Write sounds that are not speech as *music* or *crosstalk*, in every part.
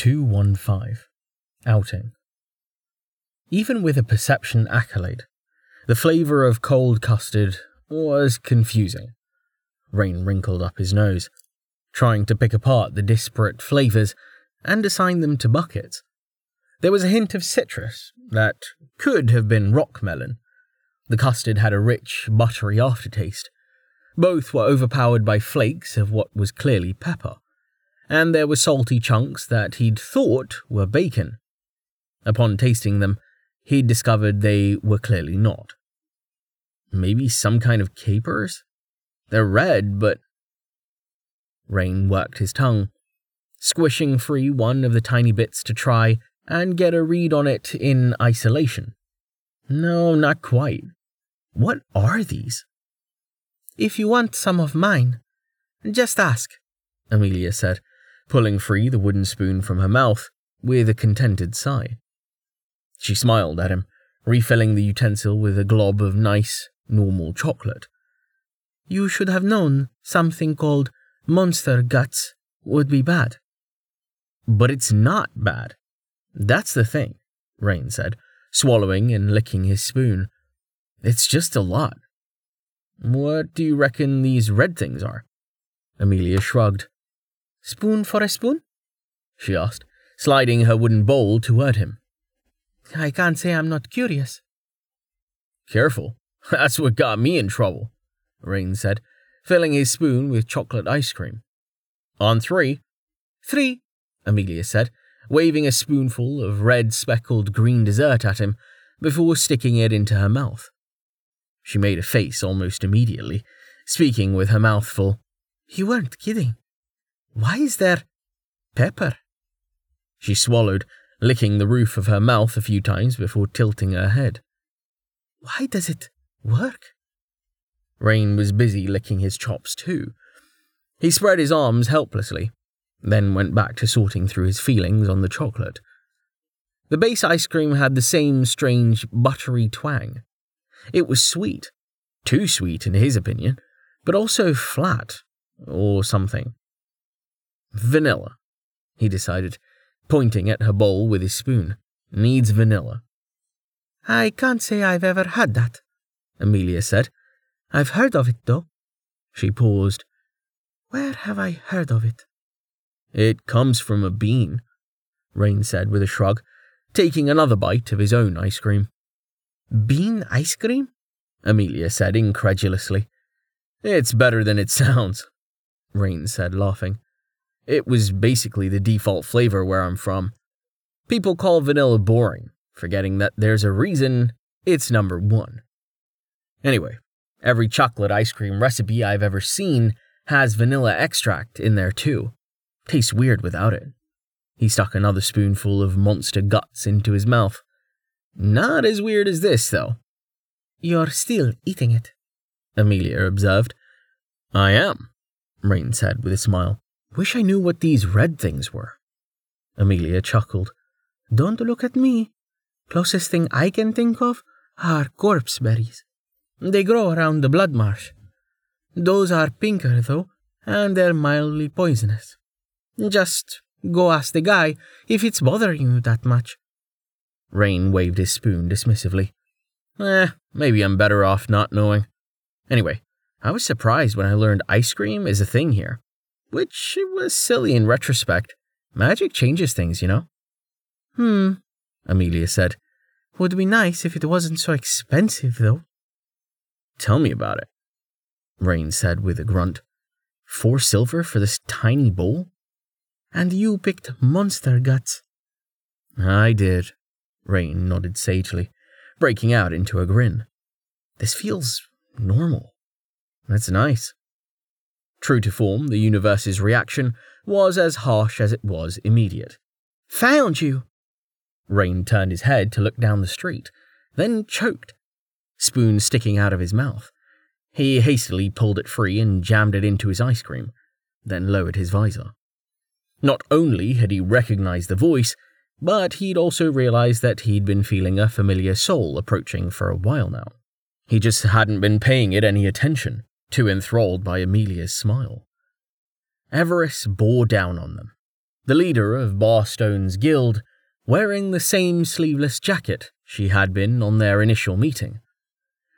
215 Outing. Even with a perception accolade, the flavour of cold custard was confusing. Rain wrinkled up his nose, trying to pick apart the disparate flavours and assign them to buckets. There was a hint of citrus that could have been rock melon. The custard had a rich, buttery aftertaste. Both were overpowered by flakes of what was clearly pepper, and there were salty chunks that he'd thought were bacon. Upon tasting them, he'd discovered they were clearly not. Maybe some kind of capers? They're red, but. Rain worked his tongue, squishing free one of the tiny bits to try and get a read on it in isolation. No, not quite. What are these? If you want some of mine, just ask, Amelia said, pulling free the wooden spoon from her mouth with a contented sigh. She smiled at him, refilling the utensil with a glob of nice, normal chocolate. You should have known something called monster guts would be bad. But it's not bad. That's the thing, Rain said, swallowing and licking his spoon. It's just a lot. What do you reckon these red things are? Amelia shrugged. Spoon for a spoon? she asked, sliding her wooden bowl toward him. I can't say I'm not curious. Careful. *laughs* That's what got me in trouble, Rain said, filling his spoon with chocolate ice cream. On three. Three, Amelia said, waving a spoonful of red speckled green dessert at him before sticking it into her mouth. She made a face almost immediately, speaking with her mouth full. You weren't kidding. Why is there pepper? She swallowed, licking the roof of her mouth a few times before tilting her head. Why does it work? Rain was busy licking his chops too. He spread his arms helplessly, then went back to sorting through his feelings on the chocolate. The base ice cream had the same strange buttery twang. It was sweet, too sweet in his opinion, but also flat, or something. Vanilla, he decided, pointing at her bowl with his spoon. Needs vanilla. I can't say I've ever had that, Amelia said. I've heard of it, though. She paused. Where have I heard of it? It comes from a bean, Rain said with a shrug, taking another bite of his own ice cream. Bean ice cream? Amelia said incredulously. It's better than it *laughs* sounds, Rain said, laughing. It was basically the default flavor where I'm from. People call vanilla boring, forgetting that there's a reason it's number one. Anyway, every chocolate ice cream recipe I've ever seen has vanilla extract in there too. Tastes weird without it. He stuck another spoonful of monster guts into his mouth. Not as weird as this, though. You're still eating it, Amelia observed. I am, Rain said with a smile. Wish I knew what these red things were. Amelia chuckled. Don't look at me. Closest thing I can think of are corpse berries. They grow around the blood marsh. Those are pinker, though, and they're mildly poisonous. Just go ask the guy if it's bothering you that much. Rain waved his spoon dismissively. Eh, maybe I'm better off not knowing. Anyway, I was surprised when I learned ice cream is a thing here. Which was silly in retrospect. Magic changes things, you know? Hmm, Amelia said. Would be nice if it wasn't so expensive, though. Tell me about it, Rain said with a grunt. Four silver for this tiny bowl? And you picked monster guts. I did. Rain nodded sagely, breaking out into a grin. This feels normal. That's nice. True to form, the universe's reaction was as harsh as it was immediate. Found you! Rain turned his head to look down the street, then choked, spoon sticking out of his mouth. He hastily pulled it free and jammed it into his ice cream, then lowered his visor. Not only had he recognized the voice, but he'd also realized that he'd been feeling a familiar soul approaching for a while now. He just hadn't been paying it any attention, too enthralled by Amelia's smile. Everis bore down on them, the leader of Barstone's guild, wearing the same sleeveless jacket she had been on their initial meeting.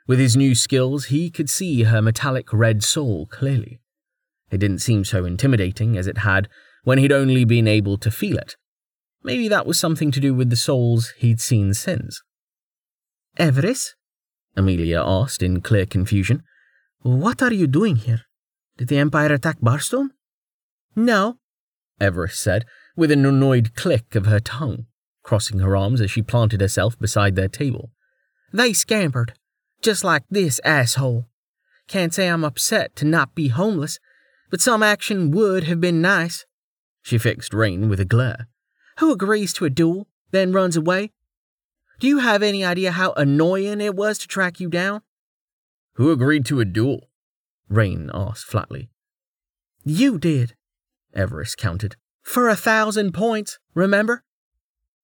With his new skills, he could see her metallic red soul clearly. It didn't seem so intimidating as it had when he'd only been able to feel it. Maybe that was something to do with the souls he'd seen since. Everis? Amelia asked in clear confusion. What are you doing here? Did the Empire attack Barstone? No, Everis said, with an annoyed click of her tongue, crossing her arms as she planted herself beside their table. They scampered, just like this asshole. Can't say I'm upset to not be homeless, but some action would have been nice. She fixed Rain with a glare. Who agrees to a duel, then runs away? Do you have any idea how annoying it was to track you down? Who agreed to a duel? Rain asked flatly. You did, Everis countered. For a thousand points, remember?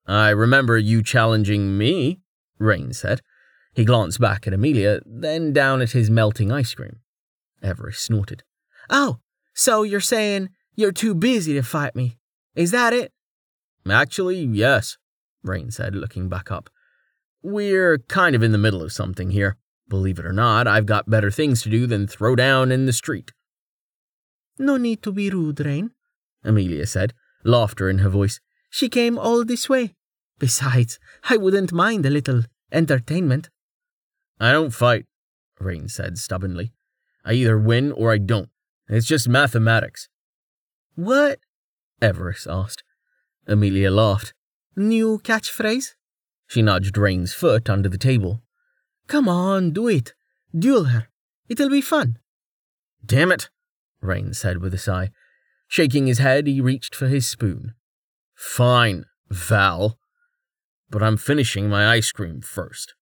I remember you challenging me, Rain said. He glanced back at Amelia, then down at his melting ice cream. Everis snorted. Oh, so you're saying you're too busy to fight me. Is that it? Actually, yes, Rain said, looking back up. We're kind of in the middle of something here. Believe it or not, I've got better things to do than throw down in the street. No need to be rude, Rain, Amelia said, laughter in her voice. She came all this way. Besides, I wouldn't mind a little entertainment. I don't fight, Rain said stubbornly. I either win or I don't. It's just mathematics. What? Everis asked. Amelia laughed. New catchphrase? She nudged Rain's foot under the table. Come on, do it. Duel her. It'll be fun. Damn it, Rain said with a sigh. Shaking his head, he reached for his spoon. Fine, Val. But I'm finishing my ice cream first.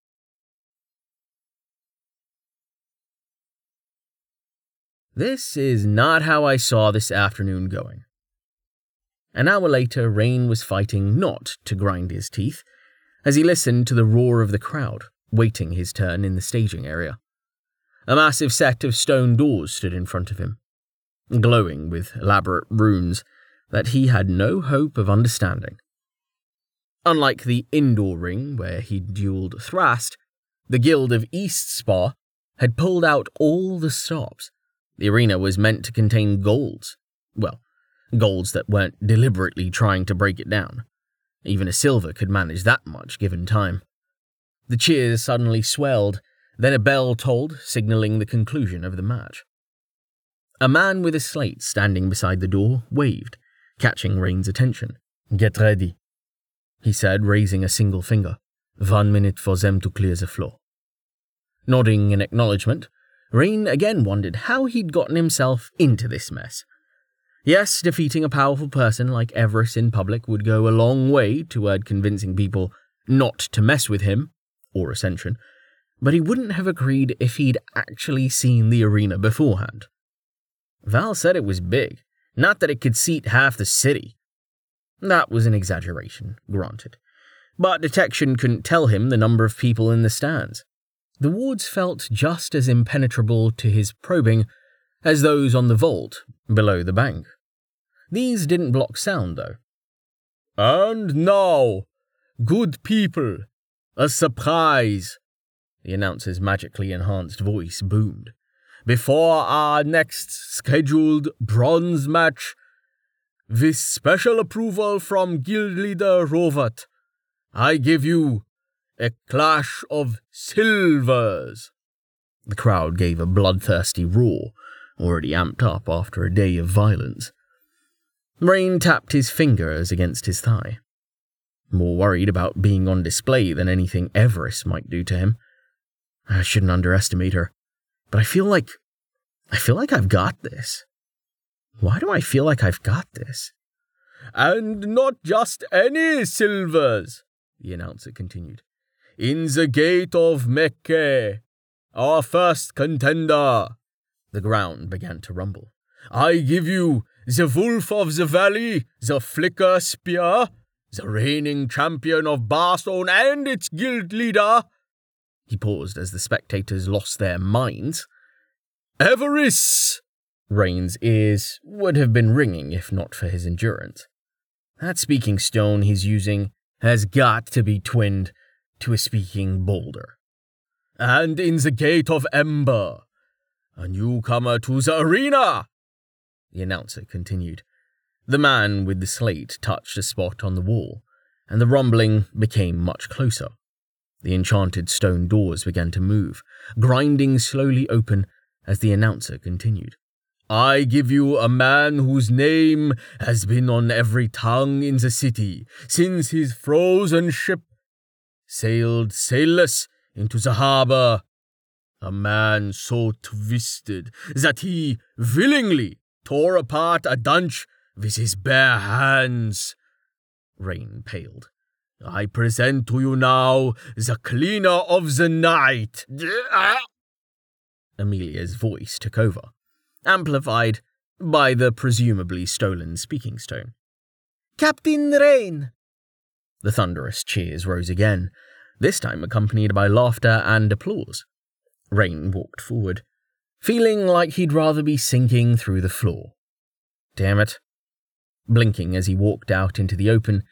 This is not how I saw this afternoon going. An hour later, Rain was fighting not to grind his teeth as he listened to the roar of the crowd, waiting his turn in the staging area. A massive set of stone doors stood in front of him, glowing with elaborate runes that he had no hope of understanding. Unlike the indoor ring where he dueled Thrast, the Guild of East Spa had pulled out all the stops. The arena was meant to contain golds. Well, golds that weren't deliberately trying to break it down. Even a silver could manage that much given time. The cheers suddenly swelled, then a bell tolled, signaling the conclusion of the match. A man with a slate standing beside the door waved, catching Rain's attention. Get ready, he said, raising a single finger. One minute for them to clear the floor. Nodding in acknowledgement, Rain again wondered how he'd gotten himself into this mess. Yes, defeating a powerful person like Everis in public would go a long way toward convincing people not to mess with him, or Ascension, but he wouldn't have agreed if he'd actually seen the arena beforehand. Val said it was big, not that it could seat half the city. That was an exaggeration, granted, but detection couldn't tell him the number of people in the stands. The wards felt just as impenetrable to his probing as those on the vault below the bank. These didn't block sound, though. And now, good people, a surprise, the announcer's magically enhanced voice boomed. Before our next scheduled bronze match, with special approval from guild leader Rovat, I give you a clash of silvers. The crowd gave a bloodthirsty roar, already amped up after a day of violence. Rain tapped his fingers against his thigh. More worried about being on display than anything Everis might do to him. I shouldn't underestimate her, but I feel like. I feel like I've got this. Why do I feel like I've got this? And not just any silvers, the announcer continued. In the gate of Mecca, our first contender. The ground began to rumble. I give you the Wolf of the Valley, the Flicker Spear, the reigning champion of Barstone and its guild leader. He paused as the spectators lost their minds. Everis! Rain's ears would have been ringing if not for his endurance. That speaking stone he's using has got to be twinned to a speaking boulder. And in the gate of ember, a newcomer to the arena, the announcer continued. The man with the slate touched a spot on the wall, and the rumbling became much closer. The enchanted stone doors began to move, grinding slowly open as the announcer continued. I give you a man whose name has been on every tongue in the city since his frozen ship sailed sailless into the harbor. A man so twisted that he willingly tore apart a dunch with his bare hands. Rain paled. I present to you now the cleaner of the night. Amelia's voice took over, amplified by the presumably stolen speaking stone. Captain Rain! The thunderous cheers rose again, this time accompanied by laughter and applause. Rain walked forward, feeling like he'd rather be sinking through the floor. Damn it. Blinking as he walked out into the open,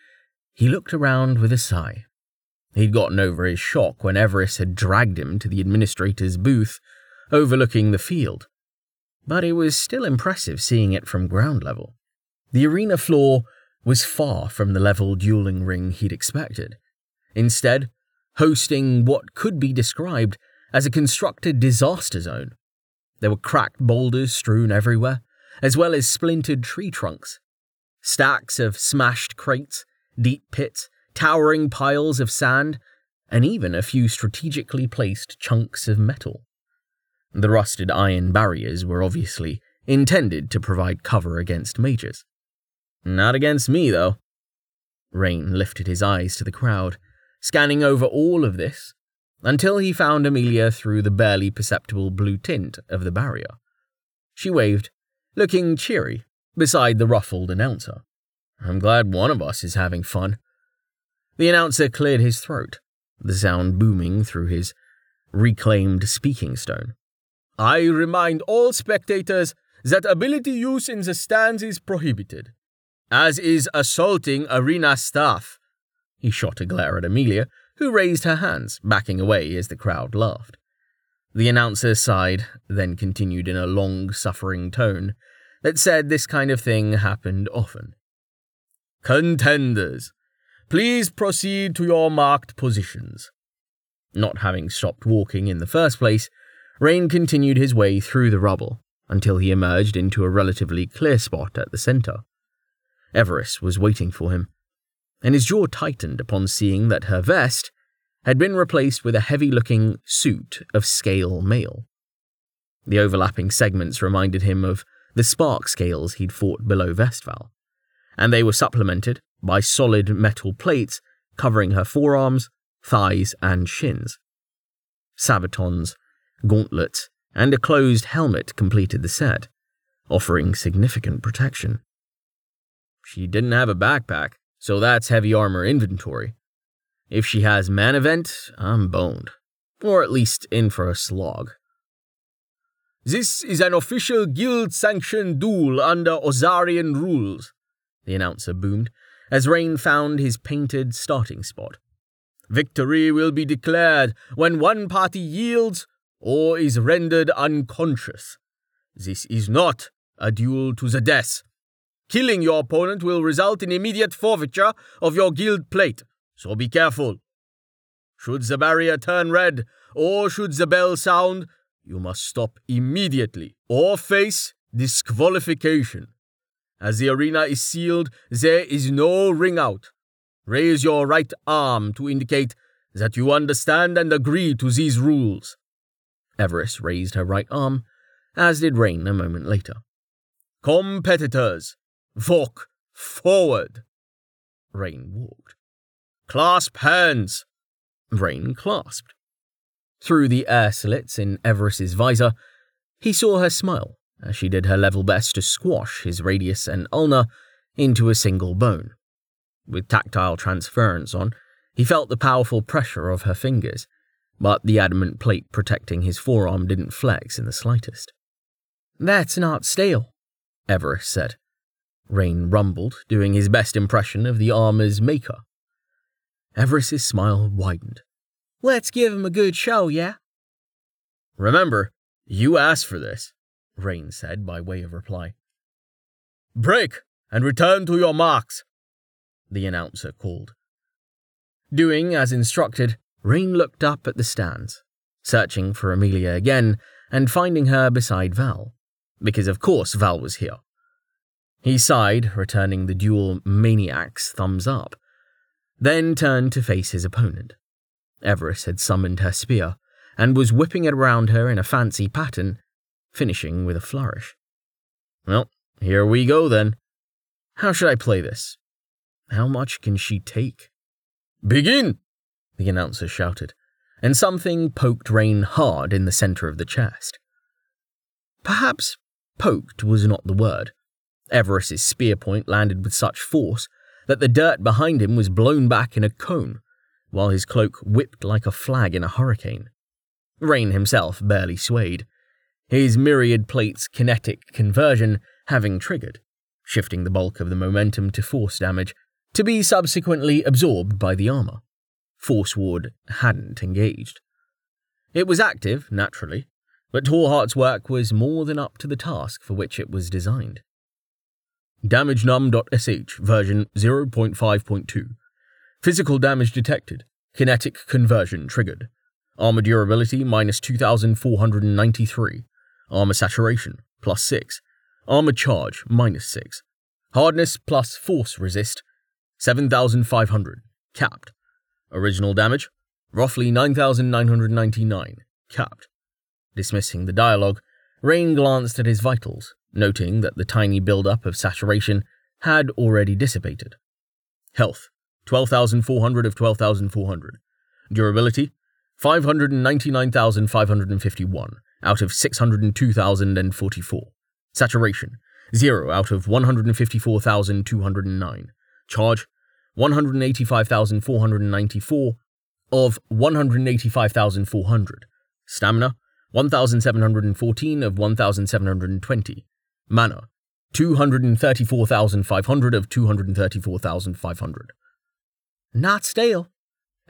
he looked around with a sigh. He'd gotten over his shock when Everis had dragged him to the administrator's booth, overlooking the field. But it was still impressive seeing it from ground level. The arena floor was far from the level dueling ring he'd expected. Instead, hosting what could be described as a constructed disaster zone. There were cracked boulders strewn everywhere, as well as splintered tree trunks, stacks of smashed crates, deep pits, towering piles of sand, and even a few strategically placed chunks of metal. The rusted iron barriers were obviously intended to provide cover against mages. Not against me, though. Rain lifted his eyes to the crowd, scanning over all of this until he found Amelia through the barely perceptible blue tint of the barrier. She waved, looking cheery, beside the ruffled announcer. I'm glad one of us is having fun. The announcer cleared his throat, the sound booming through his reclaimed speaking stone. I remind all spectators that ability use in the stands is prohibited, as is assaulting arena staff. He shot a glare at Amelia, who raised her hands, backing away as the crowd laughed. The announcer sighed, then continued in a long suffering tone that said this kind of thing happened often. Contenders, please proceed to your marked positions. Not having stopped walking in the first place, Rain continued his way through the rubble until he emerged into a relatively clear spot at the centre. Everis was waiting for him, and his jaw tightened upon seeing that her vest had been replaced with a heavy looking suit of scale mail. The overlapping segments reminded him of the spark scales he'd fought below Vestval, and they were supplemented by solid metal plates covering her forearms, thighs, and shins. Sabatons, gauntlets, and a closed helmet completed the set, offering significant protection. She didn't have a backpack, so that's heavy armor inventory. If she has man event, I'm boned. Or at least in for a slog. This is an official guild sanctioned duel under Ozarian rules, the announcer boomed, as Rain found his painted starting spot. Victory will be declared when one party yields or is rendered unconscious. This is not a duel to the death. Killing your opponent will result in immediate forfeiture of your guild plate, so be careful. Should the barrier turn red, or should the bell sound, you must stop immediately or face disqualification. As the arena is sealed, there is no ring out. Raise your right arm to indicate that you understand and agree to these rules. Everis raised her right arm, as did Rain a moment later. Competitors, Walk forward. Rain walked. Clasp hands. Rain clasped. Through the air slits in Everis's visor, he saw her smile as she did her level best to squash his radius and ulna into a single bone. With tactile transference on, he felt the powerful pressure of her fingers, but the adamant plate protecting his forearm didn't flex in the slightest. That's not stale, Everis said. Rain rumbled, doing his best impression of the armor's maker. Everis's smile widened. Let's give him a good show, yeah? Remember, you asked for this, Rain said by way of reply. Break and return to your marks, the announcer called. Doing as instructed, Rain looked up at the stands, searching for Amelia again and finding her beside Val, because of course Val was here. He sighed, returning the duel maniac's thumbs up, then turned to face his opponent. Everis had summoned her spear and was whipping it around her in a fancy pattern, finishing with a flourish. Well, here we go then. How should I play this? How much can she take? Begin! the announcer shouted, and something poked Rain hard in the center of the chest. Perhaps poked was not the word. Everis's spear point landed with such force that the dirt behind him was blown back in a cone, while his cloak whipped like a flag in a hurricane. Rain himself barely swayed, his myriad plates kinetic conversion having triggered, shifting the bulk of the momentum to force damage, to be subsequently absorbed by the armor. Force Ward hadn't engaged. It was active, naturally, but Tallheart's work was more than up to the task for which it was designed. DamageNum.sh version 0.5.2. Physical damage detected. Kinetic conversion triggered. Armor durability minus 2493. Armor saturation plus 6. Armor charge minus 6. Hardness plus force resist 7500. Capped. Original damage roughly 9999. Capped. Dismissing the dialogue, Rain glanced at his vitals noting that the tiny build-up of saturation had already dissipated. Health 12,400 of 12,400. Durability 599,551 out of 602,044. Saturation 0 out of 154,209. Charge 185,494 of 185,400. Stamina 1,714 of 1,720. Mana 234,500 of 234,500. Not stale,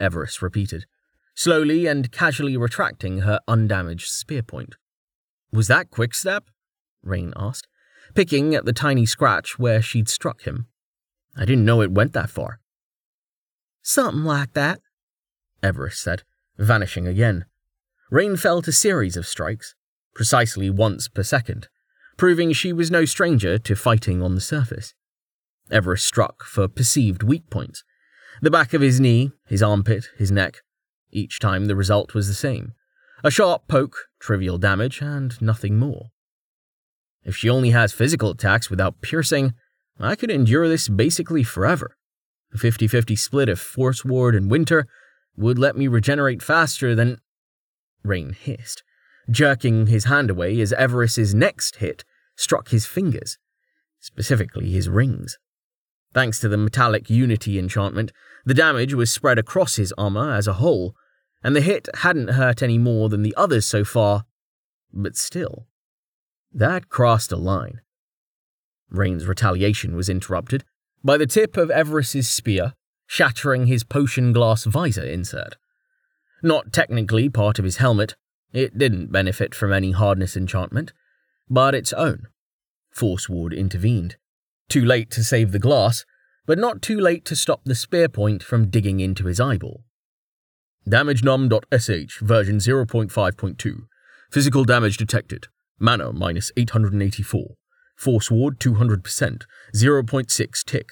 Everis repeated, slowly and casually retracting her undamaged spear point. Was that quick quickstep? Rain asked, picking at the tiny scratch where she'd struck him. I didn't know it went that far. Something like that, Everis said, vanishing again. Rain felt a series of strikes, precisely once per second, proving she was no stranger to fighting on the surface. Everis struck for perceived weak points the back of his knee, his armpit, his neck. Each time the result was the same a sharp poke, trivial damage, and nothing more. If she only has physical attacks without piercing, I could endure this basically forever. A 50 50 split of Force Ward and Winter would let me regenerate faster than. Rain hissed jerking his hand away as Everis's next hit struck his fingers, specifically his rings. Thanks to the metallic unity enchantment, the damage was spread across his armor as a whole, and the hit hadn't hurt any more than the others so far, but still. That crossed a line. Rain's retaliation was interrupted by the tip of Everis's spear shattering his potion glass visor insert. Not technically part of his helmet, it didn't benefit from any hardness enchantment, but its own. Force Ward intervened. Too late to save the glass, but not too late to stop the spear point from digging into his eyeball. DamageNum.sh version 0.5.2. Physical damage detected. Mana minus 884. Force Ward 200%. 0.6 tick.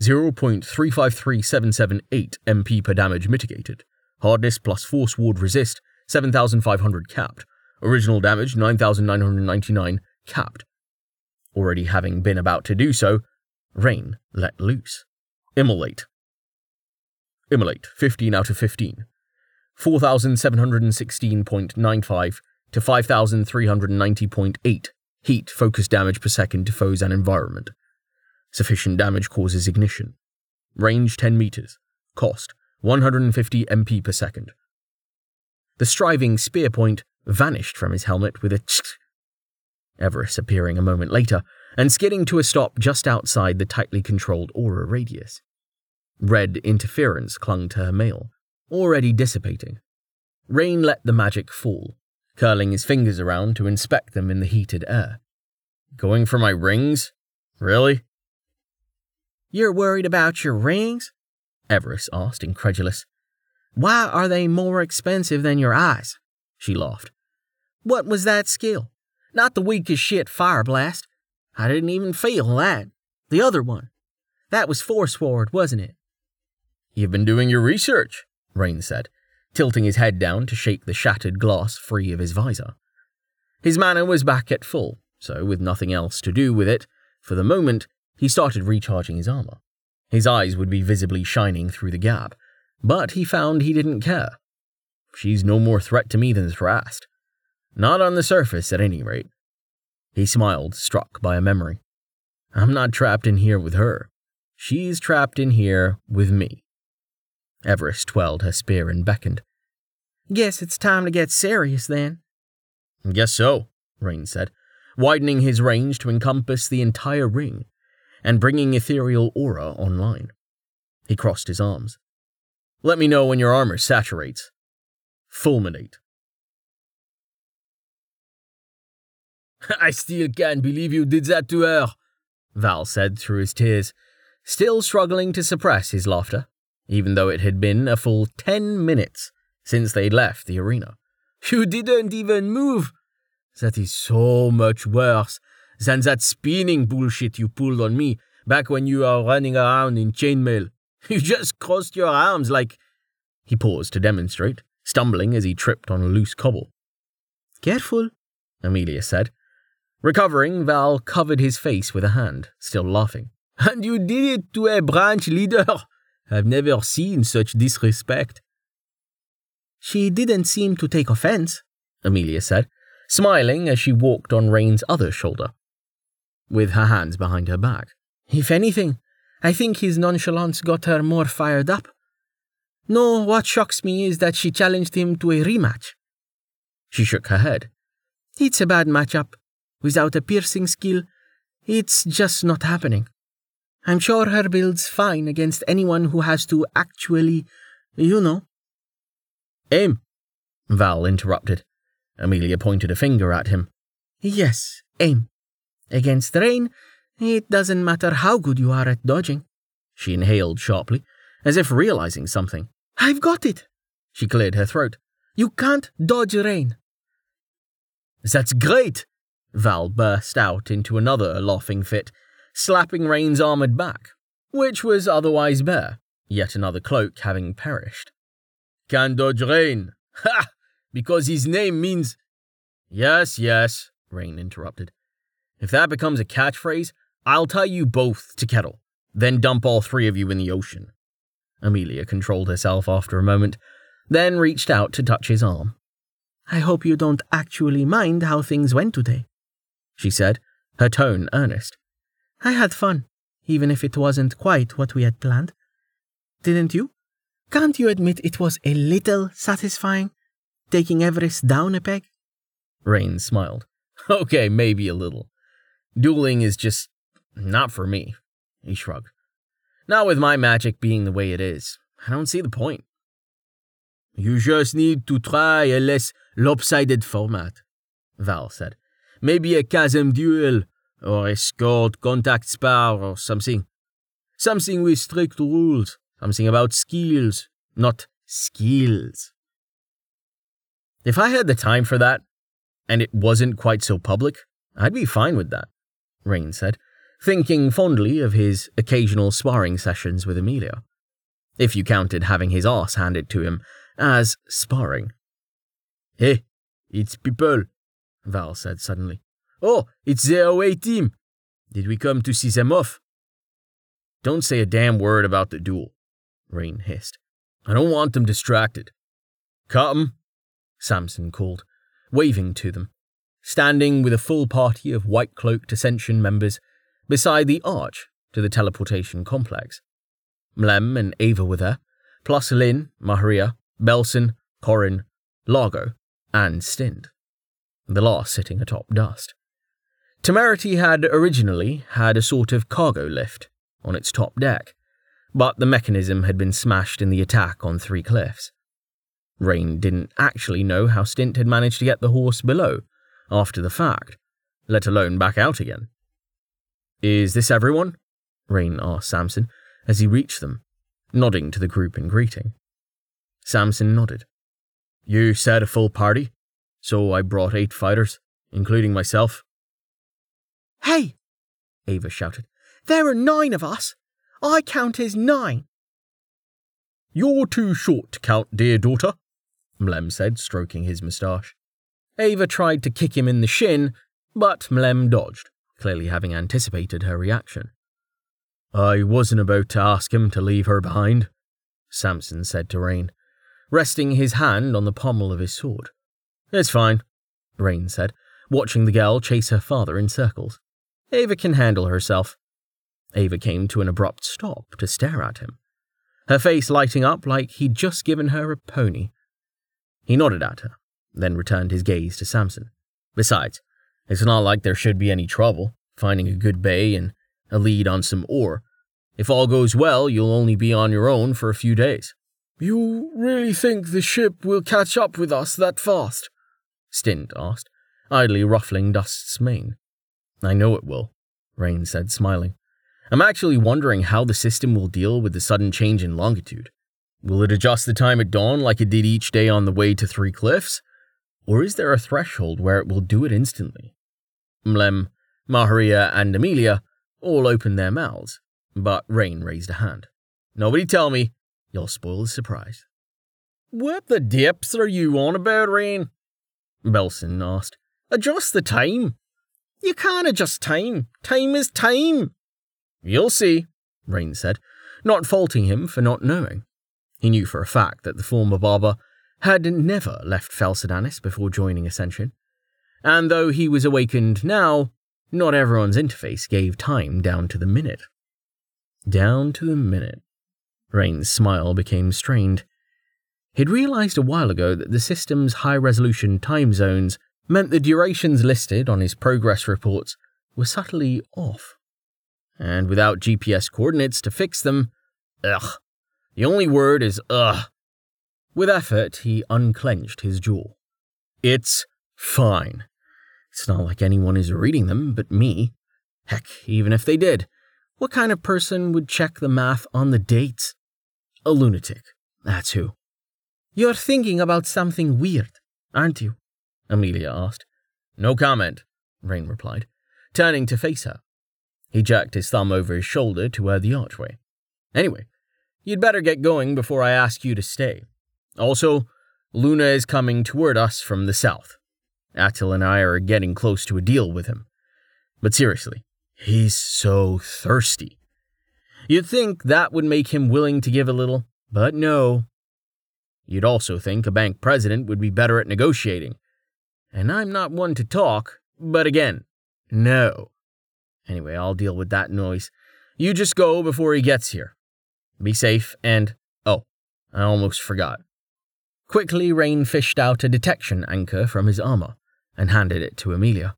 0.353778 MP per damage mitigated. Hardness plus Force Ward resist 7,500 capped. Original damage 9,999 capped. Already having been about to do so, Rain let loose. Immolate. Immolate 15 out of 15. 4,716.95 to 5,390.8 heat focus damage per second to foes and environment. Sufficient damage causes ignition. Range 10 meters. Cost 150 MP per second. The striving spear point vanished from his helmet with a tsk. Everis appearing a moment later and skidding to a stop just outside the tightly controlled aura radius. Red interference clung to her mail, already dissipating. Rain let the magic fall, curling his fingers around to inspect them in the heated air. Going for my rings? Really? You're worried about your rings? Everis asked, incredulous. Why are they more expensive than your eyes? She laughed. What was that skill? Not the weakest shit fire blast. I didn't even feel that. The other one. That was Force Ward, wasn't it? You've been doing your research, Rain said, tilting his head down to shake the shattered glass free of his visor. His mana was back at full, so with nothing else to do with it, for the moment, he started recharging his armor. His eyes would be visibly shining through the gap, but he found he didn't care. She's no more threat to me than Thrast. Not on the surface, at any rate. He smiled, struck by a memory. I'm not trapped in here with her. She's trapped in here with me. Everis twirled her spear and beckoned. Guess it's time to get serious then. Guess so, Rain said, widening his range to encompass the entire ring and bringing ethereal aura online. He crossed his arms. Let me know when your armor saturates. Fulminate. *laughs* I still can't believe you did that to her, Val said through his tears, still struggling to suppress his laughter, even though it had been a full ten minutes since they'd left the arena. You didn't even move. That is so much worse than that spinning bullshit you pulled on me back when you were running around in chainmail. *laughs* You just crossed your arms like. He paused to demonstrate, stumbling as he tripped on a loose cobble. Careful, Amelia said. Recovering, Val covered his face with a hand, still laughing. And you did it to a branch leader. I've never seen such disrespect. She didn't seem to take offense, Amelia said, smiling as she walked on Rain's other shoulder, with her hands behind her back. If anything, I think his nonchalance got her more fired up. No, what shocks me is that she challenged him to a rematch. She shook her head. It's a bad matchup. Without a piercing skill, it's just not happening. I'm sure her build's fine against anyone who has to actually, you know. Aim, Val interrupted. Amelia pointed a finger at him. Yes, aim. Against rain, it doesn't matter how good you are at dodging. She inhaled sharply, as if realizing something. I've got it. She cleared her throat. You can't dodge rain. That's great! Val burst out into another laughing fit, slapping Rain's armored back, which was otherwise bare, yet another cloak having perished. Can dodge rain! *laughs* Ha! Because his name means. Yes, yes, Rain interrupted. If that becomes a catchphrase, I'll tie you both to Kettle, then dump all three of you in the ocean. Amelia controlled herself after a moment, then reached out to touch his arm. I hope you don't actually mind how things went today, she said, her tone earnest. I had fun, even if it wasn't quite what we had planned. Didn't you? Can't you admit it was a little satisfying, taking Everis down a peg? Rain smiled. *laughs* Okay, maybe a little. Dueling is just not for me, he shrugged. Not with my magic being the way it is. I don't see the point. You just need to try a less lopsided format, Val said. Maybe a chasm duel, or a scored contact spar, or something. Something with strict rules, something about skills, not skills. If I had the time for that, and it wasn't quite so public, I'd be fine with that, Rain said, thinking fondly of his occasional sparring sessions with Amelia. If you counted having his ass handed to him as sparring. Hey, it's people, Val said suddenly. Oh, it's the away team. Did we come to see them off? Don't say a damn word about the duel, Rain hissed. I don't want them distracted. 'em, Samson called, waving to them, standing with a full party of white cloaked Ascension members beside the arch to the teleportation complex. Mlem and Ava were there, plus Lynn, Maharia, Belson, Corin, Largo, and Stint, the last sitting atop dust. Temerity had originally had a sort of cargo lift on its top deck, but the mechanism had been smashed in the attack on Three Cliffs. Rain didn't actually know how Stint had managed to get the horse below after the fact, let alone back out again. Is this everyone? Rain asked Samson as he reached them, nodding to the group in greeting. Samson nodded. You said a full party, so I brought eight fighters, including myself. Hey! Ava shouted. There are nine of us! I count as nine! You're too short to count, dear daughter, Mlem said, stroking his moustache. Ava tried to kick him in the shin, but Mlem dodged, clearly having anticipated her reaction. I wasn't about to ask him to leave her behind, Samson said to Rain, resting his hand on the pommel of his sword. It's fine, Rain said, watching the girl chase her father in circles. Ava can handle herself. Ava came to an abrupt stop to stare at him, her face lighting up like he'd just given her a pony. He nodded at her, then returned his gaze to Samson. Besides, it's not like there should be any trouble finding a good bay and a lead on some ore. If all goes well, you'll only be on your own for a few days. You really think the ship will catch up with us that fast? Stint asked, idly ruffling Dust's mane. I know it will, Rain said, smiling. I'm actually wondering how the system will deal with the sudden change in longitude. Will it adjust the time at dawn like it did each day on the way to Three Cliffs? Or is there a threshold where it will do it instantly? Mlem, Maharia, and Amelia all opened their mouths, but Rain raised a hand. Nobody tell me. You'll spoil the surprise. What the dips are you on about, Rain? Belson asked. Adjust the time. You can't adjust time. Time is time. You'll see, Rain said, not faulting him for not knowing. He knew for a fact that the former barber had never left Felsidanis before joining Ascension, and though he was awakened now, not everyone's interface gave time down to the minute. Down to the minute. Rain's smile became strained. He'd realized a while ago that the system's high resolution time zones meant the durations listed on his progress reports were subtly off. And without GPS coordinates to fix them, ugh, the only word is ugh. With effort, he unclenched his jaw. It's fine. It's not like anyone is reading them but me. Heck, even if they did, what kind of person would check the math on the dates? A lunatic, that's who. You're thinking about something weird, aren't you? Amelia asked. No comment, Rain replied, turning to face her. He jerked his thumb over his shoulder toward the archway. Anyway, You'd better get going before I ask you to stay. Also, Luna is coming toward us from the south. Attil and I are getting close to a deal with him. But seriously, he's so thirsty. You'd think that would make him willing to give a little, but no. You'd also think a bank president would be better at negotiating. And I'm not one to talk, but again, no. Anyway, I'll deal with that noise. You just go before he gets here. Be safe, and oh, I almost forgot. Quickly, Rain fished out a detection anchor from his armor and handed it to Amelia.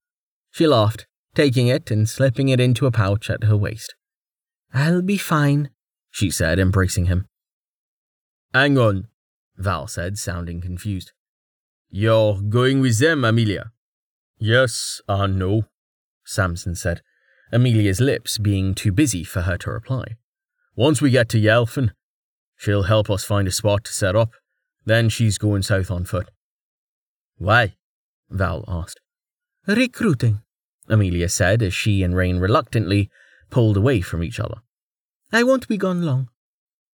She laughed, taking it and slipping it into a pouch at her waist. I'll be fine, she said, embracing him. Hang on, Val said, sounding confused. You're going with them, Amelia? Yes and no, Samson said, Amelia's lips being too busy for her to reply. Once we get to Yelfin, she'll help us find a spot to set up. Then she's going south on foot. Why? Val asked. Recruiting, Amelia said as she and Rain reluctantly pulled away from each other. I won't be gone long.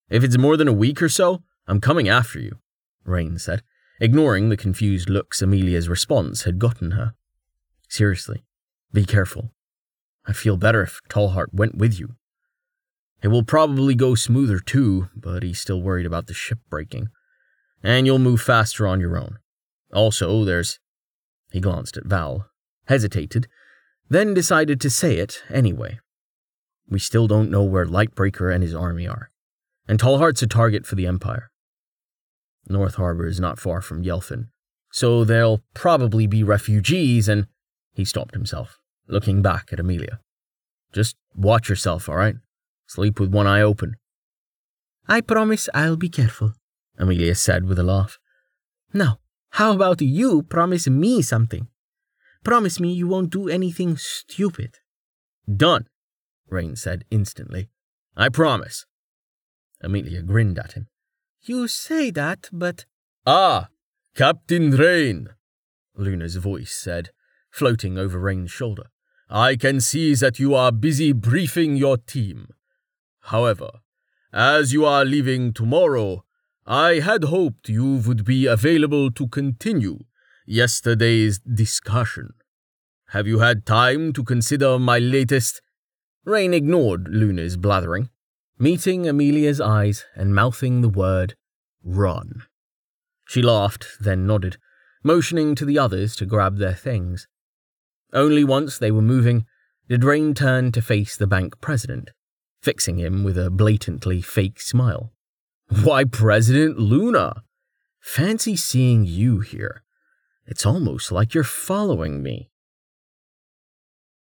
If it's more than a week or so, I'm coming after you, Rain said, ignoring the confused looks Amelia's response had gotten her. Seriously, be careful. I'd feel better if Tallheart went with you. It will probably go smoother too, but he's still worried about the ship breaking. And you'll move faster on your own. Also, there's. He glanced at Val, hesitated, then decided to say it anyway. We still don't know where Lightbreaker and his army are, and Tallheart's a target for the Empire. North Harbor is not far from Yelfin, so there'll probably be refugees and. He stopped himself, looking back at Amelia. Just watch yourself, all right? Sleep with one eye open. I promise I'll be careful, Amelia said with a laugh. Now, how about you promise me something? Promise me you won't do anything stupid. Done, Rain said instantly. I promise. Amelia grinned at him. You say that, but. Ah, Captain Rain, Luna's voice said, floating over Rain's shoulder. I can see that you are busy briefing your team. However, as you are leaving tomorrow, I had hoped you would be available to continue yesterday's discussion. Have you had time to consider my latest? Rain ignored Luna's blathering, meeting Amelia's eyes and mouthing the word run. She laughed, then nodded, motioning to the others to grab their things. Only once they were moving did Rain turn to face the bank president fixing him with a blatantly fake smile. Why, President Luna! Fancy seeing you here. It's almost like you're following me.